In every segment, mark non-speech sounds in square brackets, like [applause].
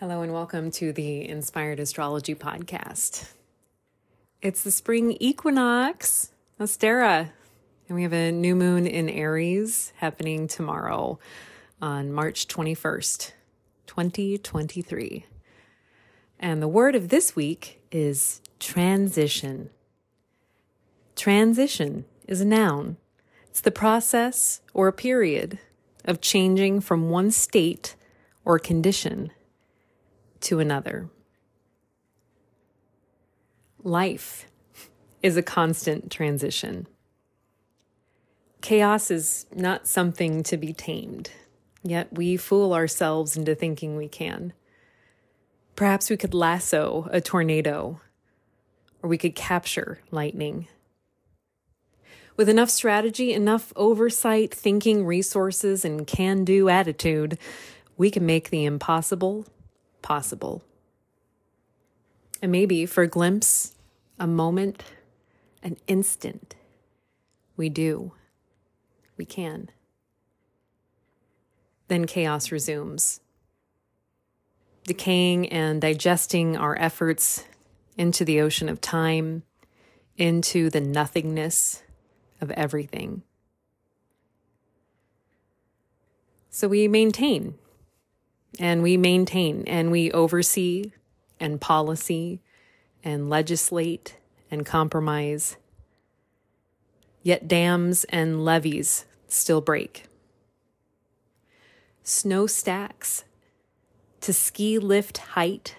Hello, and welcome to the Inspired Astrology Podcast. It's the spring equinox, Ostara, and we have a new moon in Aries happening tomorrow on March 21st, 2023. And the word of this week is transition. Transition is a noun, it's the process or a period of changing from one state or condition to another. Life is a constant transition. Chaos is not something to be tamed, yet we fool ourselves into thinking we can. Perhaps we could lasso a tornado, or we could capture lightning. With enough strategy, enough oversight, thinking resources, and can do attitude, we can make the impossible possible. And maybe for a glimpse, a moment, an instant, we do. We can. Then chaos resumes, decaying and digesting our efforts into the ocean of time, into the nothingness of everything. So we maintain and we maintain and we oversee and policy and legislate and compromise. Yet dams and levees still break. Snow stacks to ski lift height.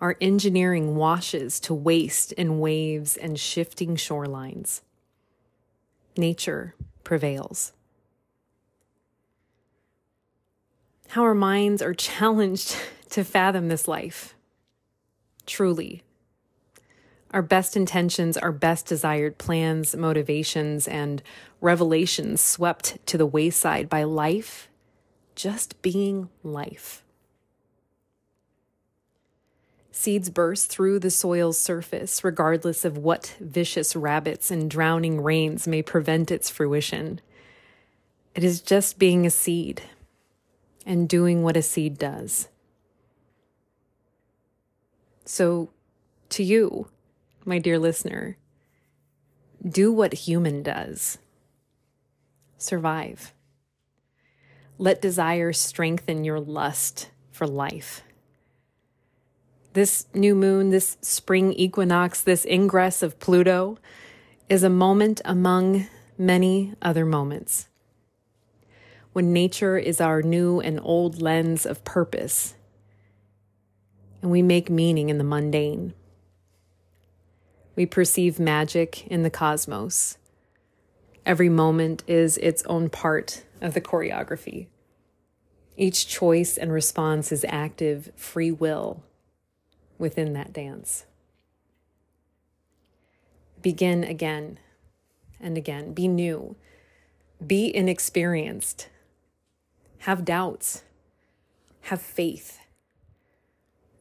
Our engineering washes to waste in waves and shifting shorelines. Nature prevails. How our minds are [laughs] challenged to fathom this life. Truly. Our best intentions, our best desired plans, motivations, and revelations swept to the wayside by life just being life. Seeds burst through the soil's surface, regardless of what vicious rabbits and drowning rains may prevent its fruition. It is just being a seed, and doing what a seed does. So, to you, my dear listener, do what human does survive. Let desire strengthen your lust for life. This new moon, this spring equinox, this ingress of Pluto is a moment among many other moments when nature is our new and old lens of purpose, and we make meaning in the mundane. We perceive magic in the cosmos. Every moment is its own part of the choreography. Each choice and response is active free will within that dance. Begin again and again. Be new. Be inexperienced have doubts, have faith,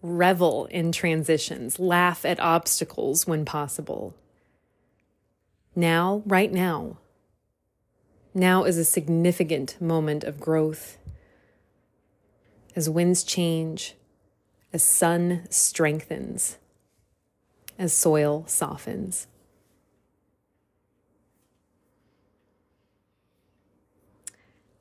revel in transitions, laugh at obstacles when possible. Now, right now, now is a significant moment of growth. As winds change, as sun strengthens, as soil softens.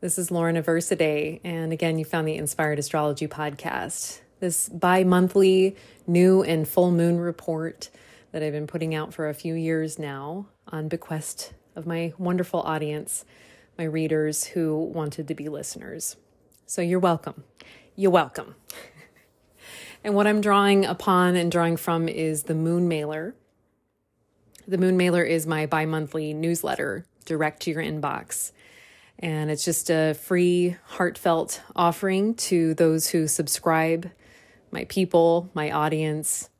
This is Lauren of Ursidae, and again, you found the Inspired Astrology podcast. This bi monthly new and full moon report that I've been putting out for a few years now on bequest of my wonderful audience, my readers who wanted to be listeners. So you're welcome. You're welcome. [laughs] and what I'm drawing upon and drawing from is the Moon Mailer. The Moon Mailer is my bi monthly newsletter direct to your inbox. And it's just a free, heartfelt offering to those who subscribe, my people, my audience.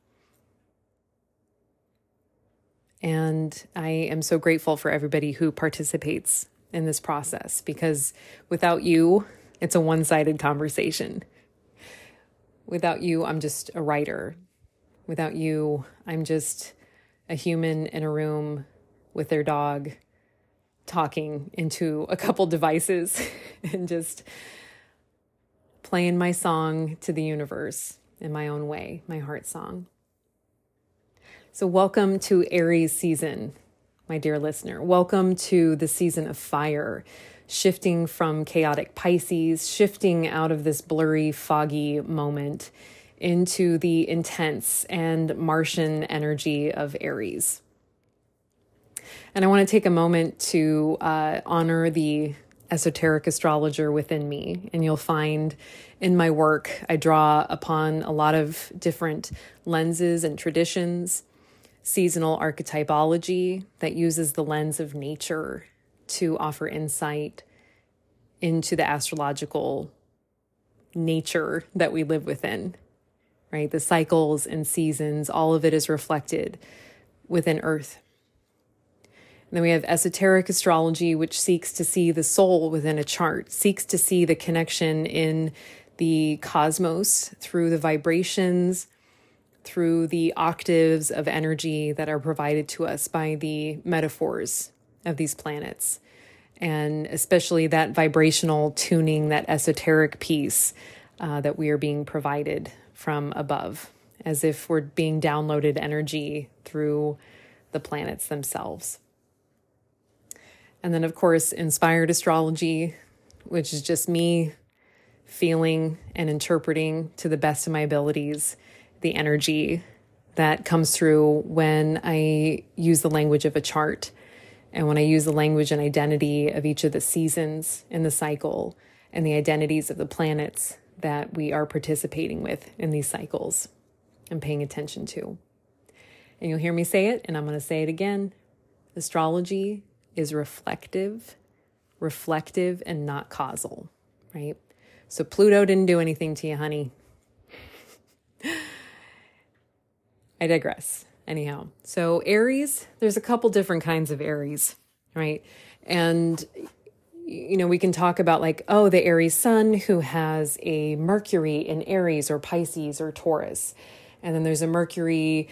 And I am so grateful for everybody who participates in this process because without you, it's a one sided conversation. Without you, I'm just a writer. Without you, I'm just a human in a room with their dog talking into a couple devices [laughs] and just playing my song to the universe in my own way, my heart song. So, welcome to Aries season, my dear listener. Welcome to the season of fire, shifting from chaotic Pisces, shifting out of this blurry, foggy moment into the intense and Martian energy of Aries. And I want to take a moment to uh, honor the esoteric astrologer within me. And you'll find in my work, I draw upon a lot of different lenses and traditions, seasonal archetypology that uses the lens of nature to offer insight into the astrological nature that we live within, right? The cycles and seasons, all of it is reflected within Earth. And then we have esoteric astrology, which seeks to see the soul within a chart, seeks to see the connection in the cosmos through the vibrations, through the octaves of energy that are provided to us by the metaphors of these planets. And especially that vibrational tuning, that esoteric piece uh, that we are being provided from above, as if we're being downloaded energy through the planets themselves. And then, of course, inspired astrology, which is just me feeling and interpreting to the best of my abilities the energy that comes through when I use the language of a chart and when I use the language and identity of each of the seasons in the cycle and the identities of the planets that we are participating with in these cycles and paying attention to. And you'll hear me say it, and I'm going to say it again. Astrology is reflective, reflective, and not causal, right? So Pluto didn't do anything to you, honey. [laughs] I digress. Anyhow, so Aries, there's a couple different kinds of Aries, right? And you know, we can talk about like, oh, the Aries sun who has a Mercury in Aries or Pisces or Taurus. And then there's a Mercury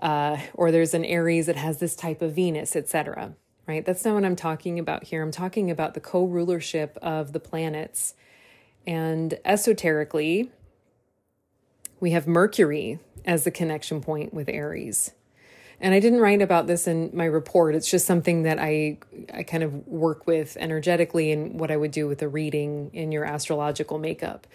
uh, or there's an Aries that has this type of Venus, etc right? That's not what I'm talking about here. I'm talking about the co rulership of the planets. And esoterically, we have Mercury as the connection point with Aries. And I didn't write about this in my report. It's just something that I I kind of work with energetically and what I would do with a reading in your astrological makeup.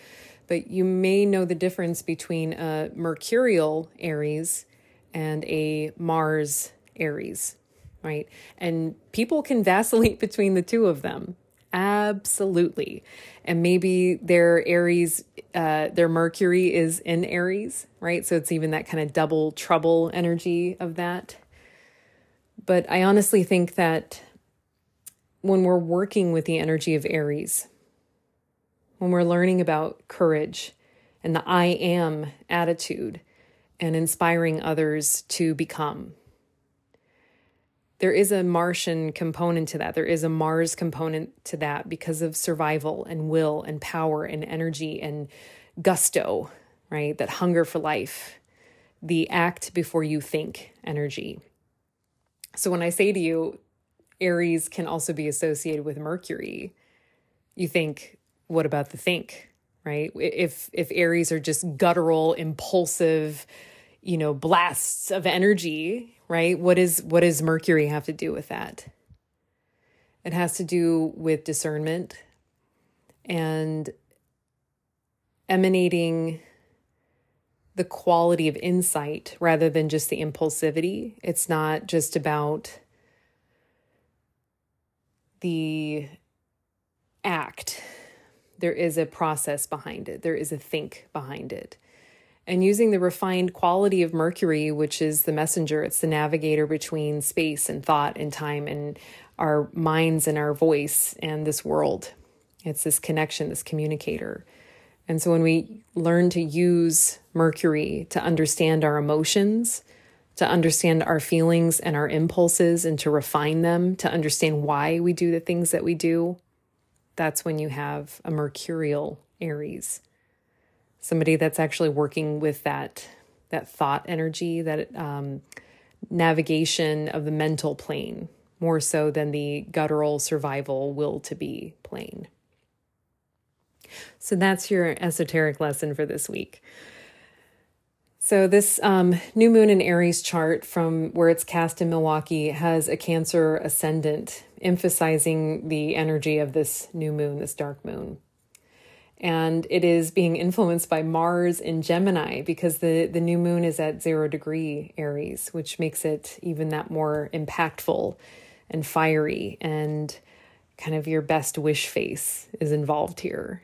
But you may know the difference between a mercurial Aries and a Mars Aries right? And people can vacillate [laughs] between the two of them. Absolutely. And maybe their Aries, uh, their Mercury is in Aries, right? So it's even that kind of double trouble energy of that. But I honestly think that when we're working with the energy of Aries, when we're learning about courage and the I am attitude and inspiring others to become, there is a Martian component to that. There is a Mars component to that because of survival and will and power and energy and gusto, right? That hunger for life, the act before you think energy. So when I say to you, Aries can also be associated with Mercury, you think, what about the think, right? If if Aries are just guttural, impulsive, you know, blasts of energy, right? What is what does Mercury have to do with that? It has to do with discernment and emanating the quality of insight rather than just the impulsivity. It's not just about the act. There is a process behind it. There is a think behind it and using the refined quality of Mercury, which is the messenger, it's the navigator between space and thought and time and our minds and our voice and this world. It's this connection, this communicator. And so when we learn to use Mercury to understand our emotions, to understand our feelings and our impulses and to refine them, to understand why we do the things that we do, that's when you have a mercurial Aries somebody that's actually working with that that thought energy, that um, navigation of the mental plane, more so than the guttural survival will to be plane. So that's your esoteric lesson for this week. So, this um, new moon in Aries chart from where it's cast in Milwaukee has a Cancer ascendant, emphasizing the energy of this new moon, this dark moon. And it is being influenced by Mars in Gemini because the, the new moon is at zero degree Aries, which makes it even that more impactful and fiery. And kind of your best wish face is involved here.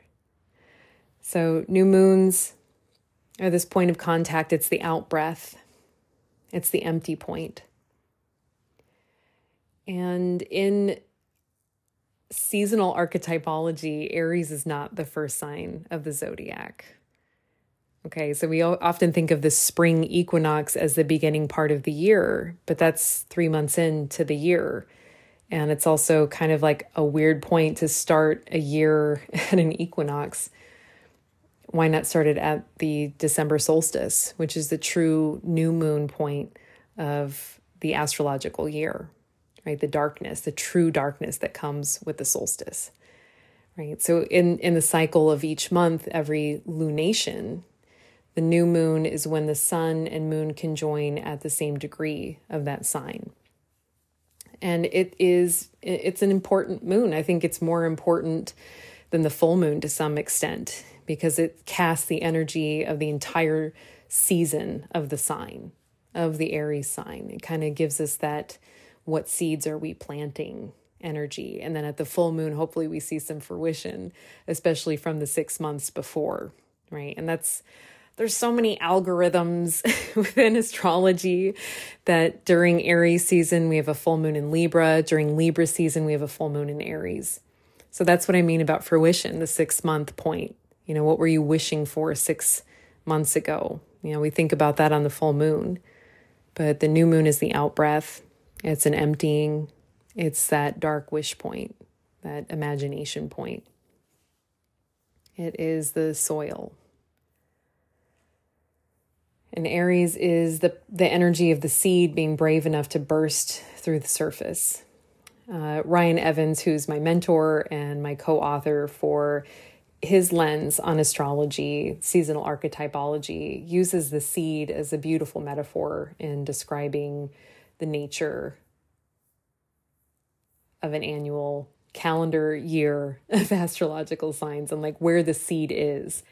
So, new moons or this point of contact, it's the out breath, it's the empty point. And in seasonal archetypology, Aries is not the first sign of the zodiac. Okay, so we often think of the spring equinox as the beginning part of the year, but that's three months into the year. And it's also kind of like a weird point to start a year [laughs] at an equinox why not start it at the December solstice, which is the true new moon point of the astrological year, right? The darkness, the true darkness that comes with the solstice, right? So in in the cycle of each month, every lunation, the new moon is when the sun and moon conjoin at the same degree of that sign. And it is it's an important moon. I think it's more important than the full moon to some extent because it casts the energy of the entire season of the sign, of the Aries sign. It kind of gives us that what seeds are we planting energy. And then at the full moon, hopefully we see some fruition, especially from the six months before, right? And that's there's so many algorithms [laughs] within astrology that during Aries season we have a full moon in Libra, during Libra season we have a full moon in Aries. So that's what I mean about fruition, the 6 month point. You know, what were you wishing for six months ago? You know, we think about that on the full moon, but the new moon is the out breath. It's an emptying. It's that dark wish point, that imagination point. It is the soil. And Aries is the, the energy of the seed being brave enough to burst through the surface. Uh, Ryan Evans, who's my mentor and my co author for his lens on astrology, seasonal archetypology, uses the seed as a beautiful metaphor in describing the nature of an annual calendar year [laughs] of astrological signs and like where the seed is,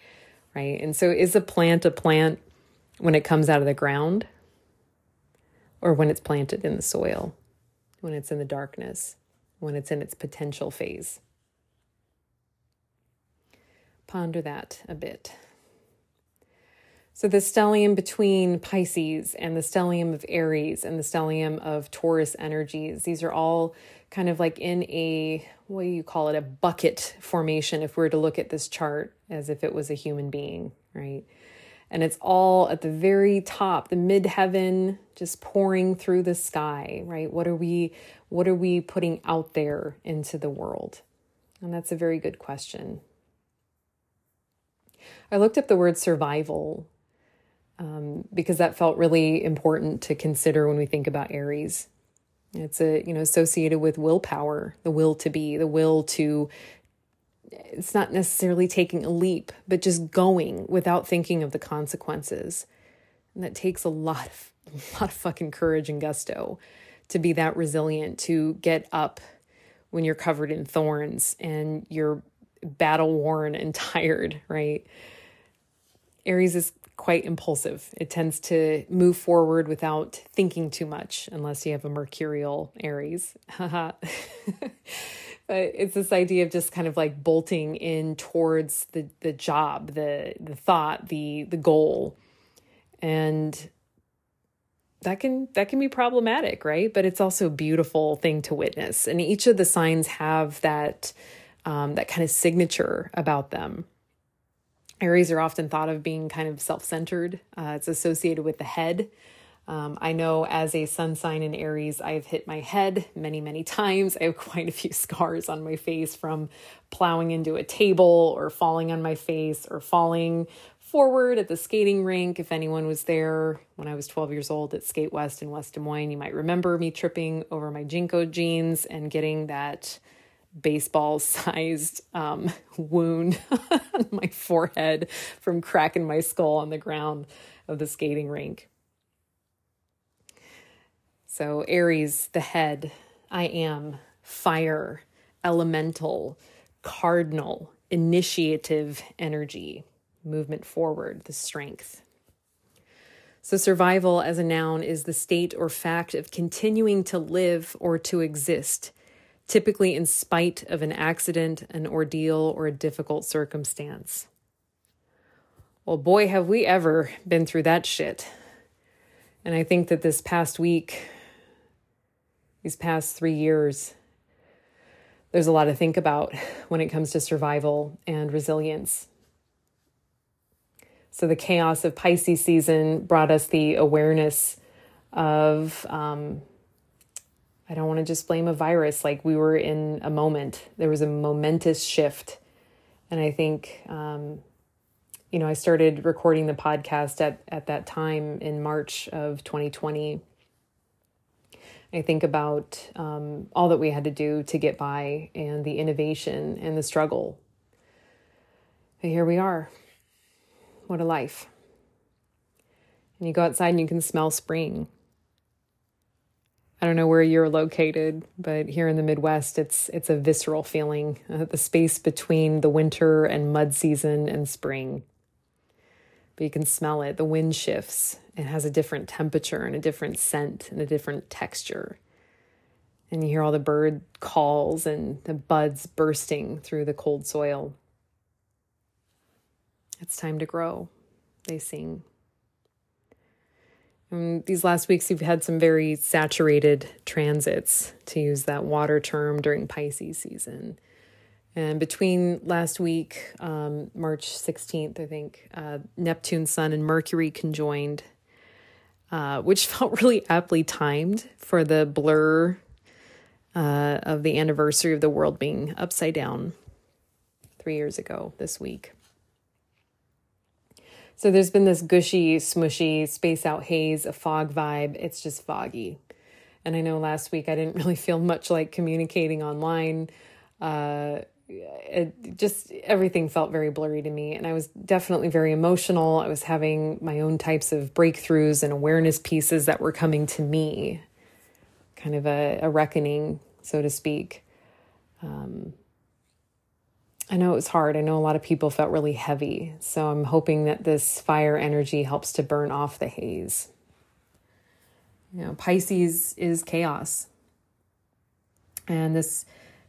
right? And so, is a plant a plant when it comes out of the ground or when it's planted in the soil, when it's in the darkness, when it's in its potential phase? Ponder that a bit. So, the stellium between Pisces and the stellium of Aries and the stellium of Taurus energies, these are all kind of like in a, what do you call it, a bucket formation if we were to look at this chart as if it was a human being, right? And it's all at the very top, the midheaven, just pouring through the sky, right? What are we, what are we putting out there into the world? And that's a very good question. I looked up the word survival um, because that felt really important to consider when we think about Aries. It's a you know associated with willpower, the will to be, the will to. It's not necessarily taking a leap, but just going without thinking of the consequences, and that takes a lot of a [laughs] lot of fucking courage and gusto to be that resilient, to get up when you're covered in thorns and you're battle worn and [laughs] tired, right? Aries is quite impulsive. It tends to move forward without thinking too much, unless you have a mercurial Aries. [laughs] but it's this idea of just kind of like bolting in towards the the job, the the thought, the the goal, and that can that can be problematic, right? But it's also a beautiful thing to witness, and each of the signs have that um, that kind of signature about them. Aries are often thought of being kind of self centered, uh, it's associated with the head. Um, I know as a sun sign in Aries, I've hit my head many, many [laughs] times. I have quite a few scars on my face from plowing into a table or falling on my face or falling forward at the skating rink. If anyone was there when I was 12 years old at Skate West in West Des Moines, you might remember me tripping over my JNCO jeans and getting that baseball sized um, [laughs] wound on my forehead from cracking my skull on the ground of the skating rink. So, Aries, the head, I am fire, elemental, cardinal, initiative energy, movement forward, the strength. So, survival as a noun is the state or fact of continuing to live or to exist, typically in spite of an accident, an ordeal, or a difficult circumstance. Well, boy, have we ever been through that shit. And I think that this past week these past three years, there's a lot to think about when it comes to survival and resilience. So, the chaos of Pisces season brought us the awareness of, um, I don't want to just blame a virus, like we were in a moment. There was a momentous shift. And I think, um, you know, I started recording the podcast at, at that time in March of 2020 I think about um, all that we had to do to get by and the innovation and the struggle. But here we are. What a life. And you go outside and you can smell spring. I don't know where you're located, but here in the Midwest, it's it's a visceral feeling. Uh, the space between the winter and mud season and spring but you can smell it. The wind shifts. It has a different temperature and a different scent and a different texture. And you hear all the bird calls and the buds bursting through the cold soil. It's time to grow, they sing. And these last weeks, you've had some very saturated transits, to use that water term, during Pisces season. And between last week, um, March 16th, I think, uh, Neptune, Sun, and Mercury conjoined, uh, which [laughs] felt really aptly timed for the blur uh, of the anniversary of the world being upside down three years ago this week. So there's been this gushy, smushy, space out haze, a fog vibe. It's just foggy. And I know last week I didn't [laughs] really feel much like communicating online. Uh, it just everything felt very blurry to me and i was definitely very emotional i was having my own types of breakthroughs and awareness pieces that were coming to me kind of a, a reckoning so to speak um, i know it was hard i know a lot of people felt really heavy so i'm hoping that this fire energy helps to burn off the haze you know pisces is chaos and this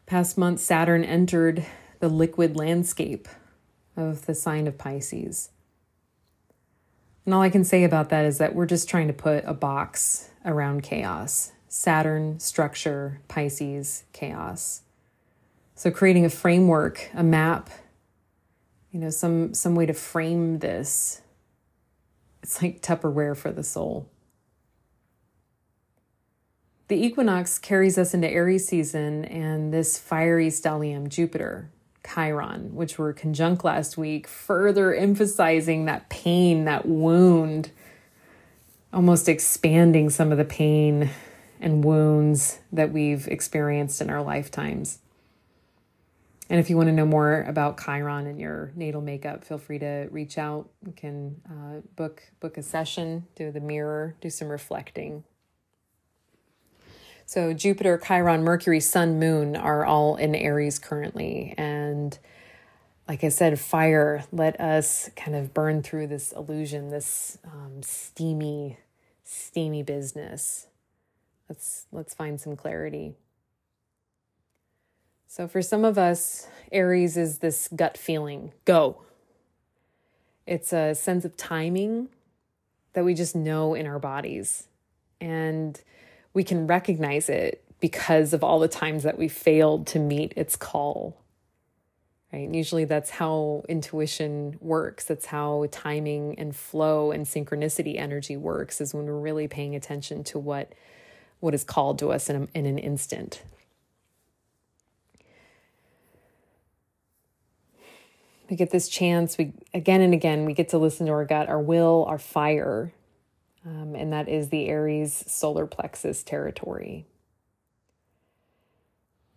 past month, Saturn entered the liquid landscape of the sign of Pisces. And all I can say about that is that we're just trying to put a box around chaos. Saturn, structure, Pisces, chaos. So creating a framework, a map, you know, some some way to frame this. It's like Tupperware for the soul. The equinox carries us into Aries season and this fiery stellium, Jupiter, Chiron, which were conjunct last week, further emphasizing that pain, that wound, almost expanding some of the pain and wounds that we've experienced in our lifetimes. And if you want to know more about Chiron and your natal makeup, feel free to reach out. You can uh, book book a session, do the mirror, do some reflecting. So Jupiter, Chiron, Mercury, Sun, Moon are all in Aries currently. And like I said, fire, let us kind of burn through this illusion, this um, steamy, steamy business. Let's let's find some clarity. So for some of us, Aries is this gut feeling, go. It's a sense of timing that we just know in our bodies. And we can recognize it because of all the times that we failed to meet its call. Right? And usually that's how intuition works. That's how timing and flow and synchronicity energy works is when we're really paying attention to what what is called to us in, a, in an instant. We get this chance, we again and again we get to listen to our gut, our will, our fire, um, and that is the Aries solar plexus territory.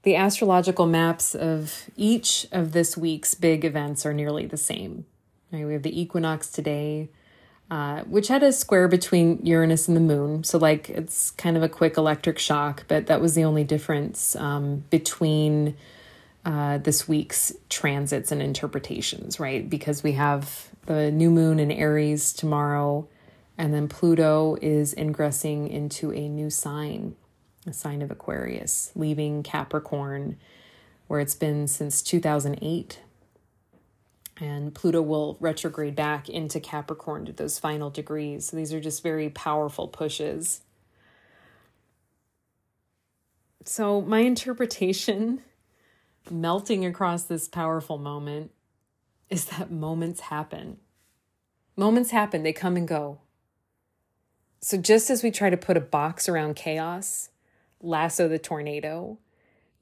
the astrological maps of each of this week's big events are nearly the same. Right? We have the equinox today, uh, which had a square between Uranus and the moon. So, like, it's kind of a quick electric shock, but that was the only difference um, between uh, this week's transits and interpretations, right? Because we have the new moon in Aries tomorrow, and then Pluto is ingressing into a new sign a sign of Aquarius, leaving Capricorn, where it's been since 2008. And Pluto will retrograde back into Capricorn to those final degrees. So these are just very powerful pushes. So, my interpretation, melting across this powerful moment, is that moments happen. Moments happen, they come and go. So, just as we try to put a box around chaos, lasso the tornado,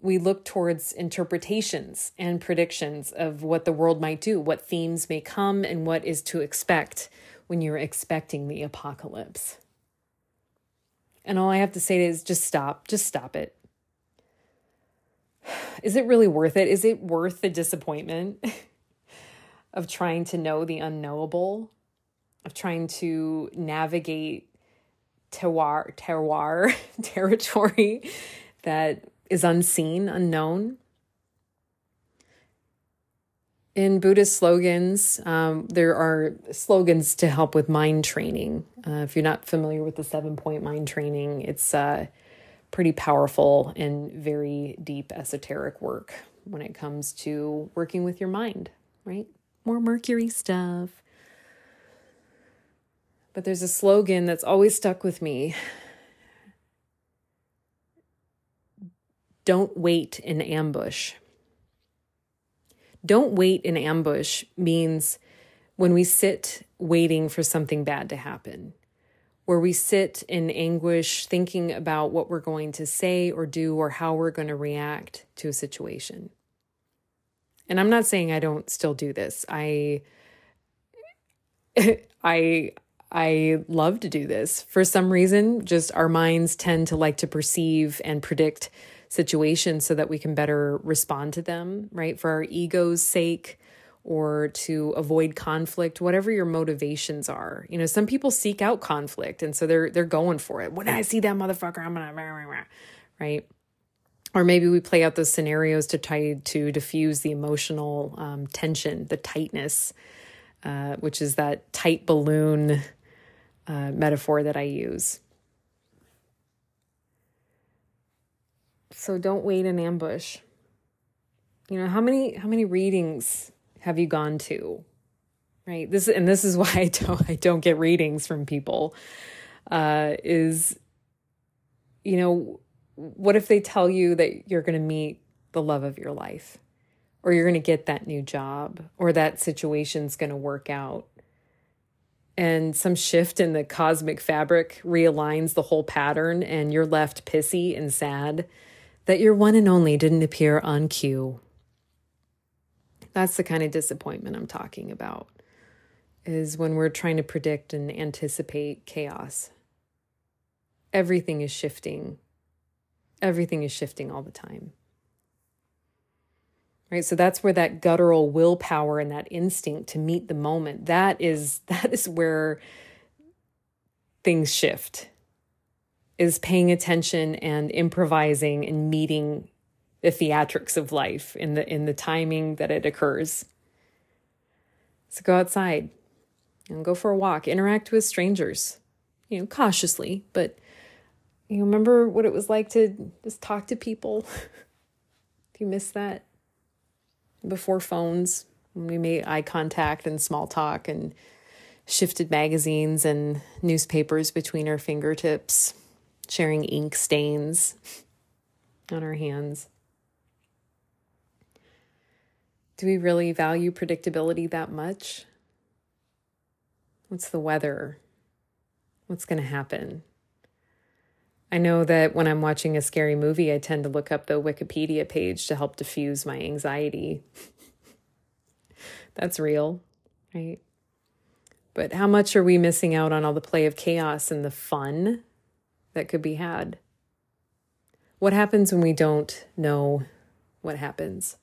we look towards interpretations and predictions of what the world might do, what themes may come, and what is to expect when you're expecting the apocalypse. And all I have to say is just stop, just stop it. Is it really worth it? Is it worth the disappointment [laughs] of trying to know the unknowable, of trying to navigate terroir, terroir [laughs] territory that is unseen, unknown. In Buddhist slogans, um, there are slogans to help with mind training. Uh, if you're not familiar with the seven point mind training, it's uh, pretty powerful and very deep esoteric work when it comes to working with your mind, right? More Mercury stuff. But there's a slogan that's always stuck with me Don't wait in ambush. Don't wait in ambush means when we sit waiting for something bad to happen, where we sit in anguish thinking about what we're going to say or do or how we're going to react to a situation. And I'm not saying I don't still do this. I [laughs] I I love to do this. For some reason, just our minds tend to like to perceive and predict situations so that we can better respond to them, right? For our ego's sake or to avoid conflict, whatever your motivations are. You know, some people seek out conflict and so they're they're going for it. When I see that motherfucker, I'm gonna right? Or maybe we play out those scenarios to try to diffuse the emotional um, tension, the tightness, uh, which is that tight balloon uh, metaphor that I use. So don't wait in ambush. You know, how many how many readings have you gone to? Right? This and this is [laughs] why I don't I don't get readings from people. Uh is you know, what if they tell you that you're going to meet the love of your life or you're going to get that new job or that situation's going to work out and some shift in the cosmic fabric realigns the whole pattern, and you're left pissy and sad that your one and only didn't appear on cue. That's the kind of disappointment I'm talking about, is when we're trying to predict and anticipate chaos. Everything is shifting. Everything is shifting all the time right so that's where that guttural willpower and that instinct to meet the moment that is [laughs] that is where things shift is paying attention and improvising and meeting the theatrics of life in the in the timing that it occurs so go outside and go for a walk interact with strangers you know cautiously but you remember what it was like to just talk to people [laughs] if you miss that before phones we made eye contact and small talk and shifted magazines and newspapers between our fingertips, sharing ink stains [laughs] on our hands. Do we really value predictability that much? What's the weather? What's going to happen? I know that when I'm watching a scary movie, I tend to look up the Wikipedia page to help diffuse my anxiety. [laughs] That's real, right? But how much are we missing out on all the play of chaos and the fun that could be had? What happens when we don't know what happens?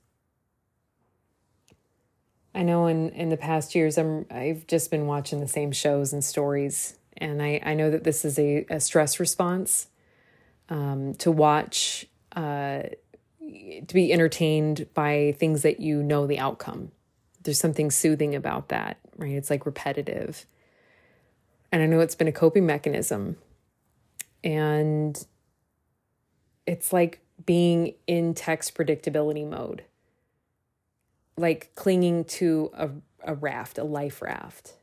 I know in, in the past years, I'm, I've just been watching the same shows and stories, and I, I know that this is a, a stress response um, to watch, uh, to be entertained by things that you know the outcome. There's something soothing about that, right? It's like repetitive. And I know it's been a coping mechanism. And it's like being in text predictability mode like clinging to a, a raft, a life raft.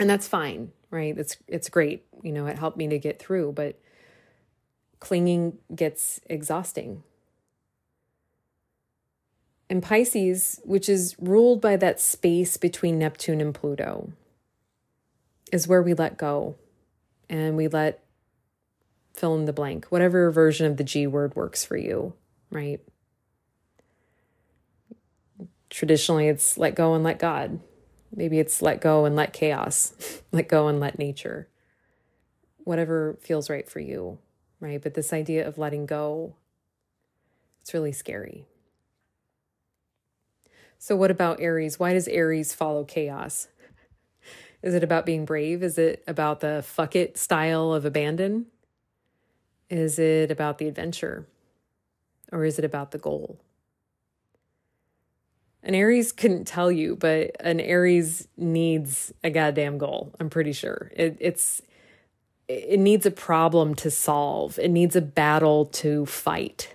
And that's fine, right? It's it's great. You know, it helped me to get through, but clinging gets exhausting. And Pisces, which is ruled by that space between Neptune and Pluto, is where we let go and we let fill in the blank, whatever version of the G word works for you, right? Traditionally, it's let go and let God. Maybe it's let go and let chaos, [laughs] let go and let nature. Whatever feels right for you, right? But this idea of letting go, it's really scary. So, what about Aries? Why does Aries follow chaos? [laughs] Is it about being brave? Is it about the fuck it style of abandon? Is it about the adventure? Or is it about the goal? An Aries couldn't tell you, but an Aries needs a goddamn goal. I'm pretty sure it, it's it needs a problem to solve. It needs a battle to fight.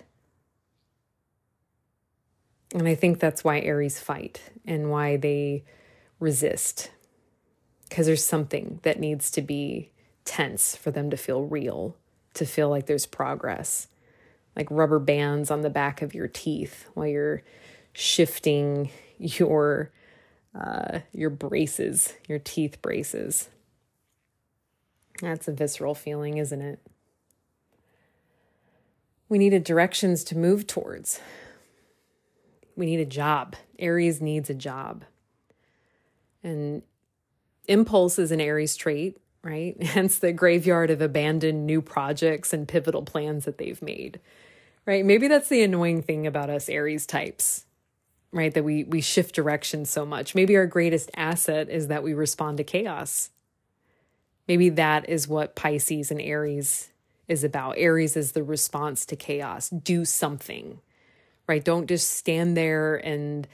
And I think that's why Aries fight and why they resist. Because there's something that needs to be tense for them to feel real, to feel like there's progress, like rubber bands on the back of your teeth while you're shifting your uh, your braces, your teeth braces. That's a visceral feeling, isn't it? We needed directions to move towards. We need a job. Aries needs a job. And impulse is an Aries trait, right? [laughs] Hence the graveyard of abandoned new projects and pivotal plans that they've made, right? Maybe that's the annoying thing about us Aries types right that we we shift direction so much. Maybe our greatest asset is that we respond to chaos. Maybe that is what pisces and aries is about. Aries is the response to chaos. Do something right? Don't just stand there and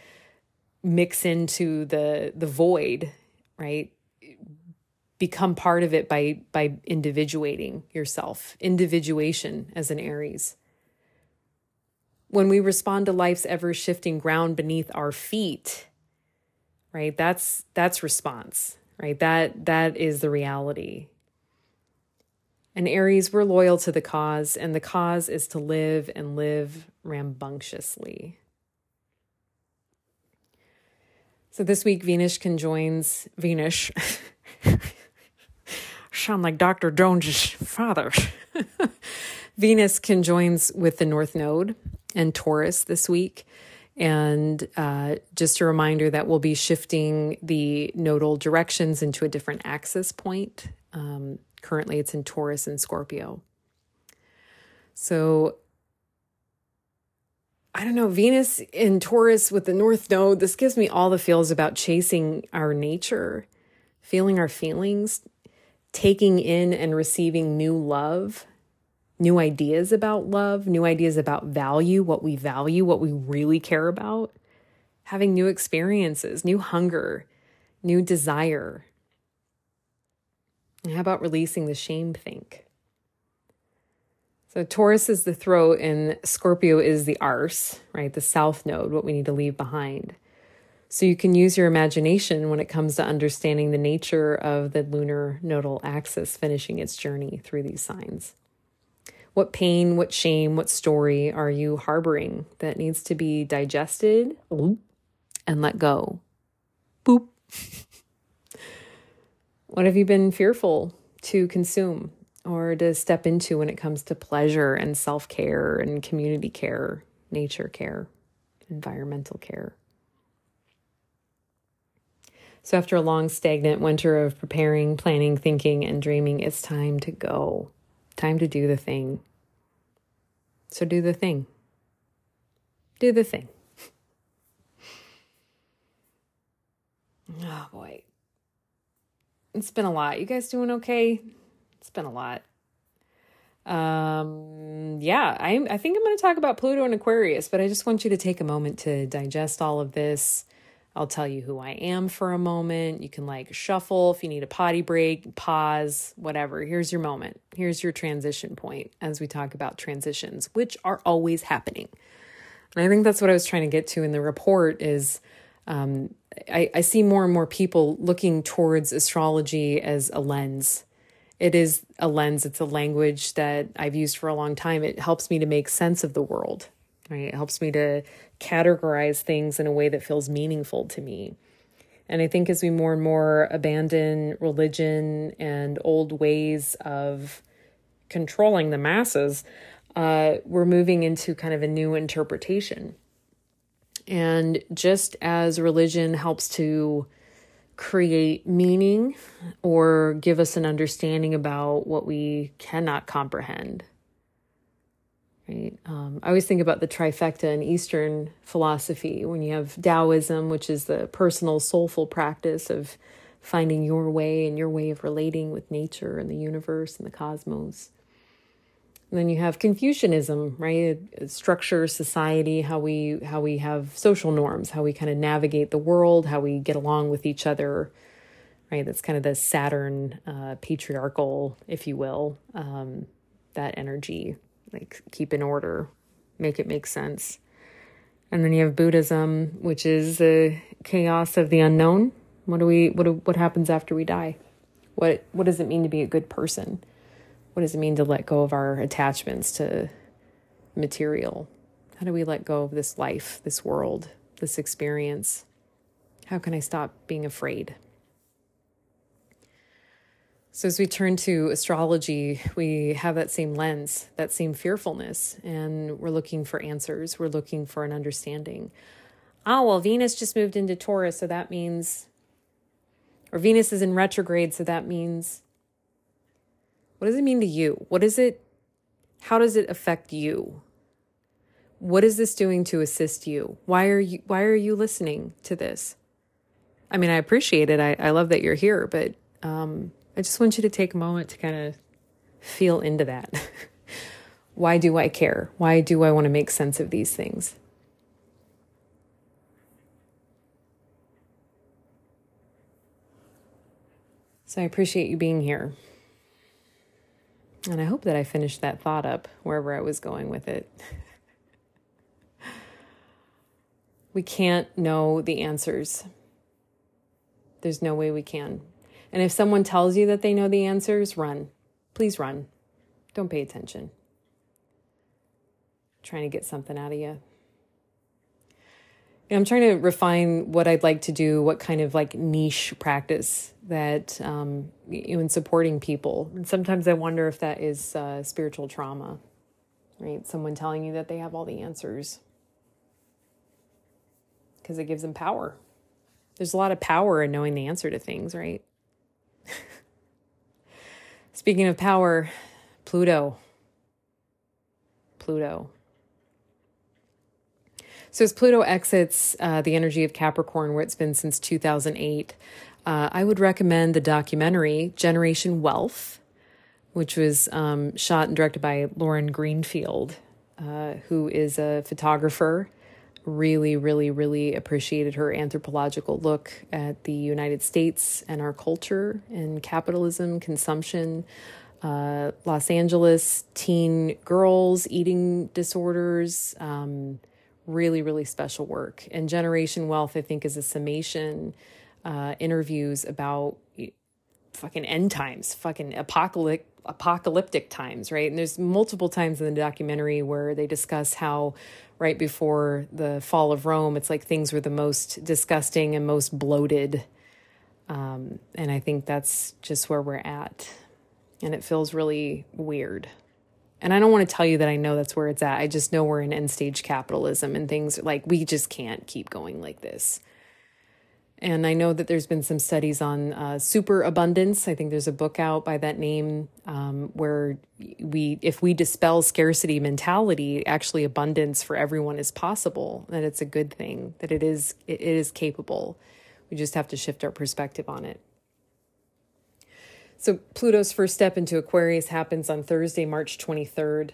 mix into the the void right? Become part of it by by individuating yourself. Individuation as an aries when we respond to life's ever shifting ground beneath our feet right that's that's response right? That that is the reality. And aries we're loyal to the cause and the cause is to live and live rambunctiously. So this week venus conjoins venus [laughs] sound like dr jones's father. [laughs] Venus conjoins with the north node and Taurus this week. And uh, just a reminder that we'll be shifting the nodal directions into a different axis point. Um, currently, it's in Taurus and Scorpio. So, I don't know, Venus in Taurus with the North Node, this gives me all the feels about chasing our nature, feeling our feelings, taking in and receiving new love new ideas about love, new ideas about value, what we value, what we really care about, having new experiences, new hunger, new desire. And how about releasing the shame think? So Taurus is the throat and Scorpio is the arse, right? The south node, what we need to leave behind. So you can use your imagination when it comes to understanding the nature of the lunar nodal axis finishing its journey through these signs. What pain, what shame, what story are you harboring that needs to be digested and let go? Boop. [laughs] what have you been fearful to consume or to step into when it comes to pleasure and self care and community care, nature care, environmental care? So, after a long, stagnant winter of preparing, planning, thinking, and dreaming, it's time to go. Time to do the thing. So do the thing. Do the thing. Oh boy. It's been a lot. You guys doing okay? It's been a lot. Um yeah, I I think I'm going to talk about Pluto and Aquarius, but I just want you to take a moment to digest all of this. I'll tell you who I am for a moment. You can like shuffle if you need a potty break, pause, whatever. Here's your moment. Here's your transition point as we talk about transitions, which are always happening. And I think that's what I was trying to get to in the report is um, I, I see more and more people looking towards astrology as a lens. It is a lens, it's a language that I've used for a long time. It helps me to make sense of the world, right? It helps me to categorize things in a way that feels meaningful to me. And I think as we more and more abandon religion and old ways of controlling the masses, uh, we're moving into kind of a new interpretation. And just as religion helps to create meaning or give us an understanding about what we cannot comprehend, right? Um, I always think about the trifecta in Eastern philosophy when you have Taoism, which is the personal, soulful practice of finding your way and your way of relating with nature and the universe and the cosmos. And then you have Confucianism, right? Structure society, how we how we have social norms, how we kind of navigate the world, how we get along with each other, right? That's kind of the Saturn uh, patriarchal, if you will, um, that energy, like keep in order, make it make sense. And then you have Buddhism, which is the chaos of the unknown. What do we what do, what happens after we die? What what does it mean to be a good person? What does it mean to let go of our attachments to material? How do we let go of this life, this world, this experience? How can I stop being afraid? So, as we turn to astrology, we have that same lens, that same fearfulness, and we're looking for answers. We're looking for an understanding. Oh, well, Venus just moved into Taurus, so that means, or Venus is in retrograde, so that means what does it mean to you? What is it? How does it affect you? What is this doing to assist you? Why are you why are you listening to this? I mean, I appreciate it. I, I love that you're here, but um, I just want you to take a moment to kind of feel into that. [laughs] why do I care? Why do I want to make sense of these things? So I appreciate you being here. And I hope that I finished that thought up wherever I was going with it. [laughs] we can't know the answers. There's no way we can. And if someone tells you that they know the answers, run. Please run. Don't pay attention. trying to get something out of you. I'm trying to refine what I'd like to do, what kind of like niche practice that um, in supporting people. And sometimes I wonder if that is uh, spiritual trauma, right? Someone telling you that they have all the answers because it gives them power. There's a lot of power in knowing the answer to things, right? [laughs] Speaking of power, Pluto. Pluto. So as Pluto exits uh, the energy of Capricorn, where it's been since 2008, uh, I would recommend the documentary Generation Wealth, which was um, shot and directed by Lauren Greenfield, uh, who is a photographer. Really, really, really appreciated her anthropological look at the United States and our culture and capitalism, consumption. Uh, Los Angeles teen girls, eating disorders, um, really, really special work. And Generation Wealth, I think, is a summation uh, interviews about fucking end times, fucking apocalyptic apocalyptic times, right? And there's multiple times in the documentary where they discuss how right before the fall of Rome, it's like things were the most disgusting and most bloated. Um, and I think that's just where we're at. And it feels really weird. And I don't want to tell you that I know that's where it's at. I just know we're in end stage capitalism and things like we just can't keep going like this. And I know that there's been some studies on uh, superabundance. I think there's a book out by that name um, where we, if we dispel scarcity mentality, actually abundance for everyone is possible. That it's a good thing. That it is it is capable. We just have to shift our perspective on it. So Pluto's first step into Aquarius happens on Thursday, March 23rd.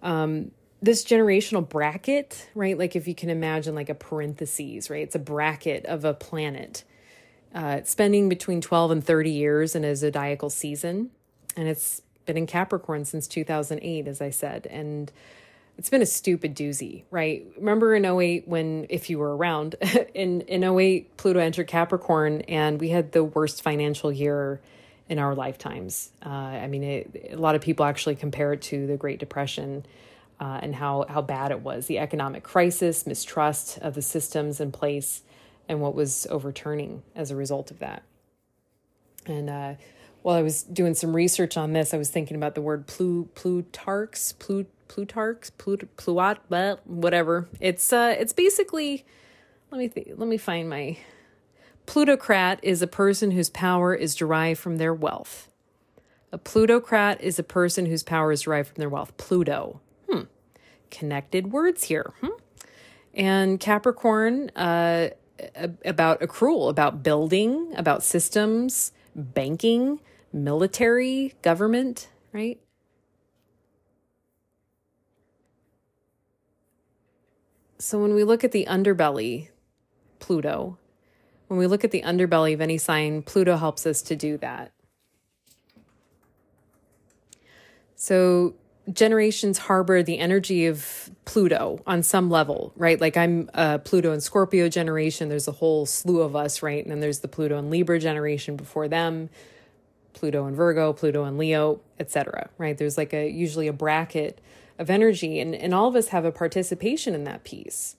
Um, this generational bracket, right? Like if you can imagine like a parentheses, right? It's a bracket of a planet. Uh, spending between 12 and 30 years in a zodiacal season. And it's been in Capricorn since 2008, as I said. And it's been a stupid doozy, right? Remember in 08 when, if you were around, [laughs] in, in 08, Pluto entered Capricorn and we had the worst financial year in our lifetimes. Uh, I mean, it, a lot of people actually compare it to the Great Depression uh, and how, how bad it was the economic crisis, mistrust of the systems in place, and what was overturning as a result of that. And uh, while I was doing some research on this, I was thinking about the word plu, plutarchs, plu, plutarchs, plut, pluat, but whatever. It's uh, it's basically. Let me th- let me find my. Plutocrat is a person whose power is derived from their wealth. A plutocrat is a person whose power is derived from their wealth. Pluto, connected words here. Hmm? And Capricorn, uh, about accrual, about building, about systems, banking, military, government, right? So when we look at the underbelly, Pluto, when we look at the underbelly of any sign, Pluto helps us to do that. So generations harbor the energy of Pluto on some level, right? Like I'm a Pluto and Scorpio generation. There's a whole slew of us, right? And then there's the Pluto and Libra generation before them, Pluto and Virgo, Pluto and Leo, etc. Right? There's like a usually a bracket of energy, and and all of us have a participation in that piece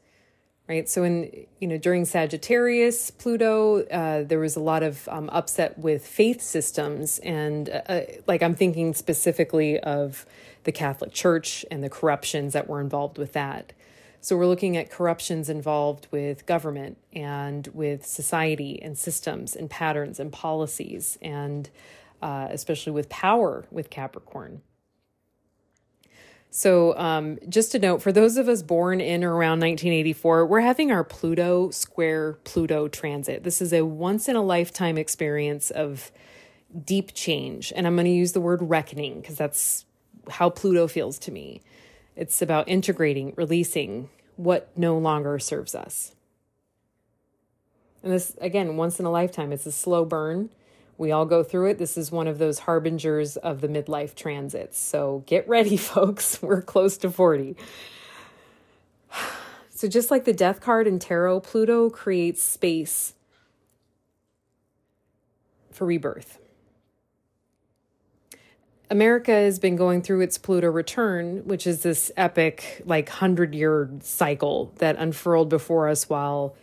right so in you know during sagittarius pluto uh, there was a lot of um, upset with faith systems and uh, uh, like i'm thinking specifically of the catholic church and the corruptions that were involved with that so we're looking at corruptions involved with government and with society and systems and patterns and policies and uh, especially with power with capricorn so, um, just a note for those of us born in or around 1984, we're having our Pluto square Pluto transit. This is a once in a lifetime experience of deep change. And I'm going to use the word reckoning because that's how Pluto feels to me. It's about integrating, releasing what no longer serves us. And this, again, once in a lifetime, it's a slow burn we all go through it. This is one of those harbingers of the midlife transits. So get ready, [laughs] folks. We're close to 40. [sighs] So, just like the death card in tarot, Pluto creates space for rebirth. America has been going through its Pluto return, which is this epic, like, 100 year cycle that unfurled before us while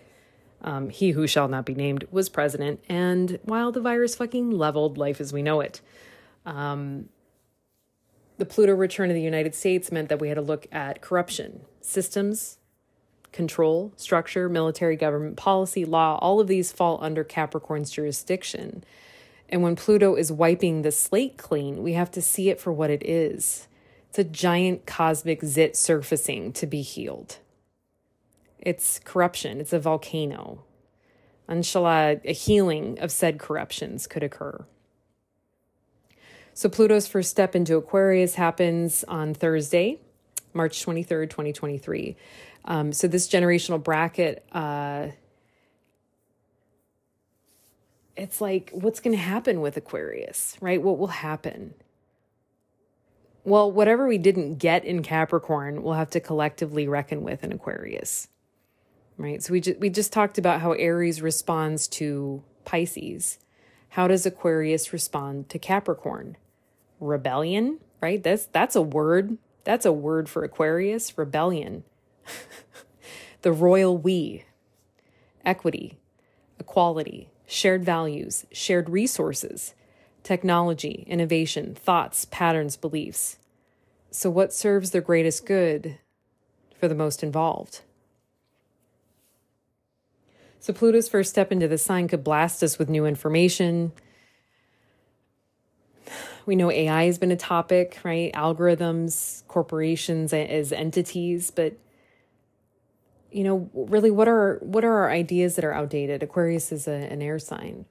um, he who shall not be named was president, and while the virus fucking leveled life as we know it, um, the Pluto return to the United States meant that we had to look at corruption, systems, control, structure, military government, policy, law. All of these fall under Capricorn's jurisdiction. And when Pluto is wiping the slate clean, we have to see it for what it is. It's a giant cosmic zit surfacing to be healed. It's corruption, it's a volcano. Inshallah, a healing of said corruptions could occur. So, Pluto's first step into Aquarius happens on Thursday, March 23rd, 2023. Um, so, this generational bracket, uh, it's like, what's going to happen with Aquarius, right? What will happen? Well, whatever we didn't get in Capricorn, we'll have to collectively reckon with in Aquarius right? So we just we just talked about how Aries responds to Pisces. How does Aquarius respond to Capricorn? Rebellion, right? That's that's a word. That's a word for Aquarius, rebellion. [laughs] the royal we. Equity, equality, shared values, shared resources, technology, innovation, thoughts, patterns, beliefs. So what serves the greatest good for the most involved? So, Pluto's first step into the sign could blast us with new information. We know AI has been a topic, right? Algorithms, corporations as entities, but you know, really, what are what are our ideas that are outdated? Aquarius is a, an air sign.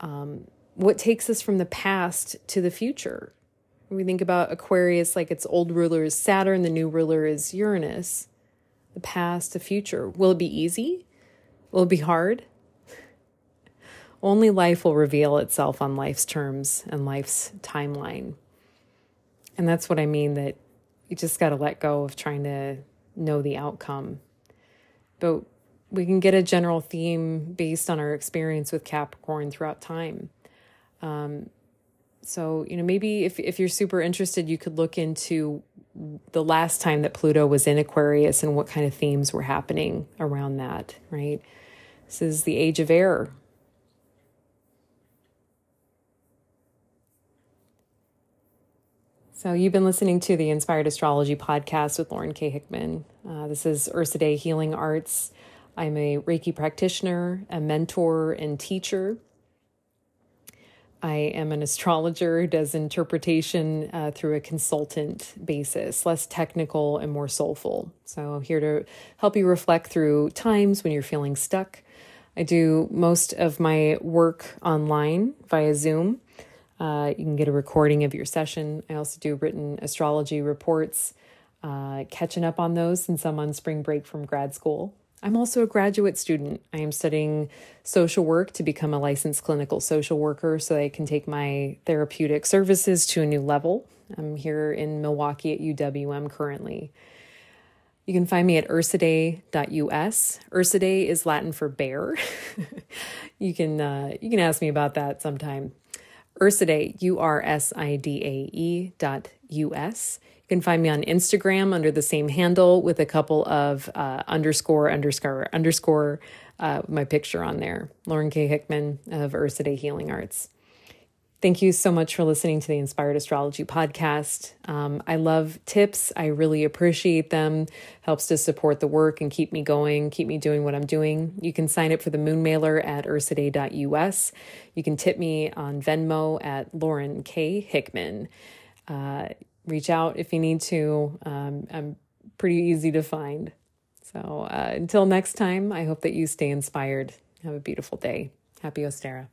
Um, what takes us from the past to the future? We think about Aquarius, like its old ruler is Saturn, the new ruler is Uranus. The past, the future. Will it be easy? Will it be hard? [laughs] Only life will reveal itself on life's terms and life's timeline. And that's what I mean that you just got to let go of trying to know the outcome but we can get a general theme based on our experience with Capricorn throughout time. Um, so, you know, maybe if, if you're super interested, you could look into the last time that Pluto was in Aquarius and what kind of themes were happening around that, right? This is the age of air. So, you've been listening to the Inspired Astrology podcast with Lauren K. Hickman. Uh, this is Ursidae Healing Arts. I'm a Reiki practitioner, a mentor, and teacher. I am an astrologer who does interpretation uh, through a consultant basis, less technical and more soulful. So, I'm here to help you reflect through times when you're feeling stuck. I do most of my work online via Zoom. Uh, you can get a recording of your session. I also do written astrology reports, uh, catching up on those since I'm on spring break from grad school. I'm also a graduate student. I am studying social work to become a licensed clinical social worker so I can take my therapeutic services to a new level. I'm here in Milwaukee at UWM currently. You can find me at ursidae.us. Ursidae is Latin for bear. [laughs] you can uh, you can ask me about that sometime. Ursidae, U R S I D A E dot U S. You can find me on Instagram under the same handle with a couple of uh, underscore, underscore, underscore, uh, my picture on there. Lauren K. Hickman of Ursidae Healing Arts. Thank you so much for listening to the Inspired Astrology podcast. Um, I love tips. I really appreciate them. Helps to support the work and keep me going, keep me doing what I'm doing. You can sign up for the moon mailer at ursidae.us. You can tip me on Venmo at Lauren K. Hickman. Uh, reach out if you need to. Um, I'm pretty easy to find. So uh, until next time, I hope that you stay inspired. Have a beautiful day. Happy Ostara.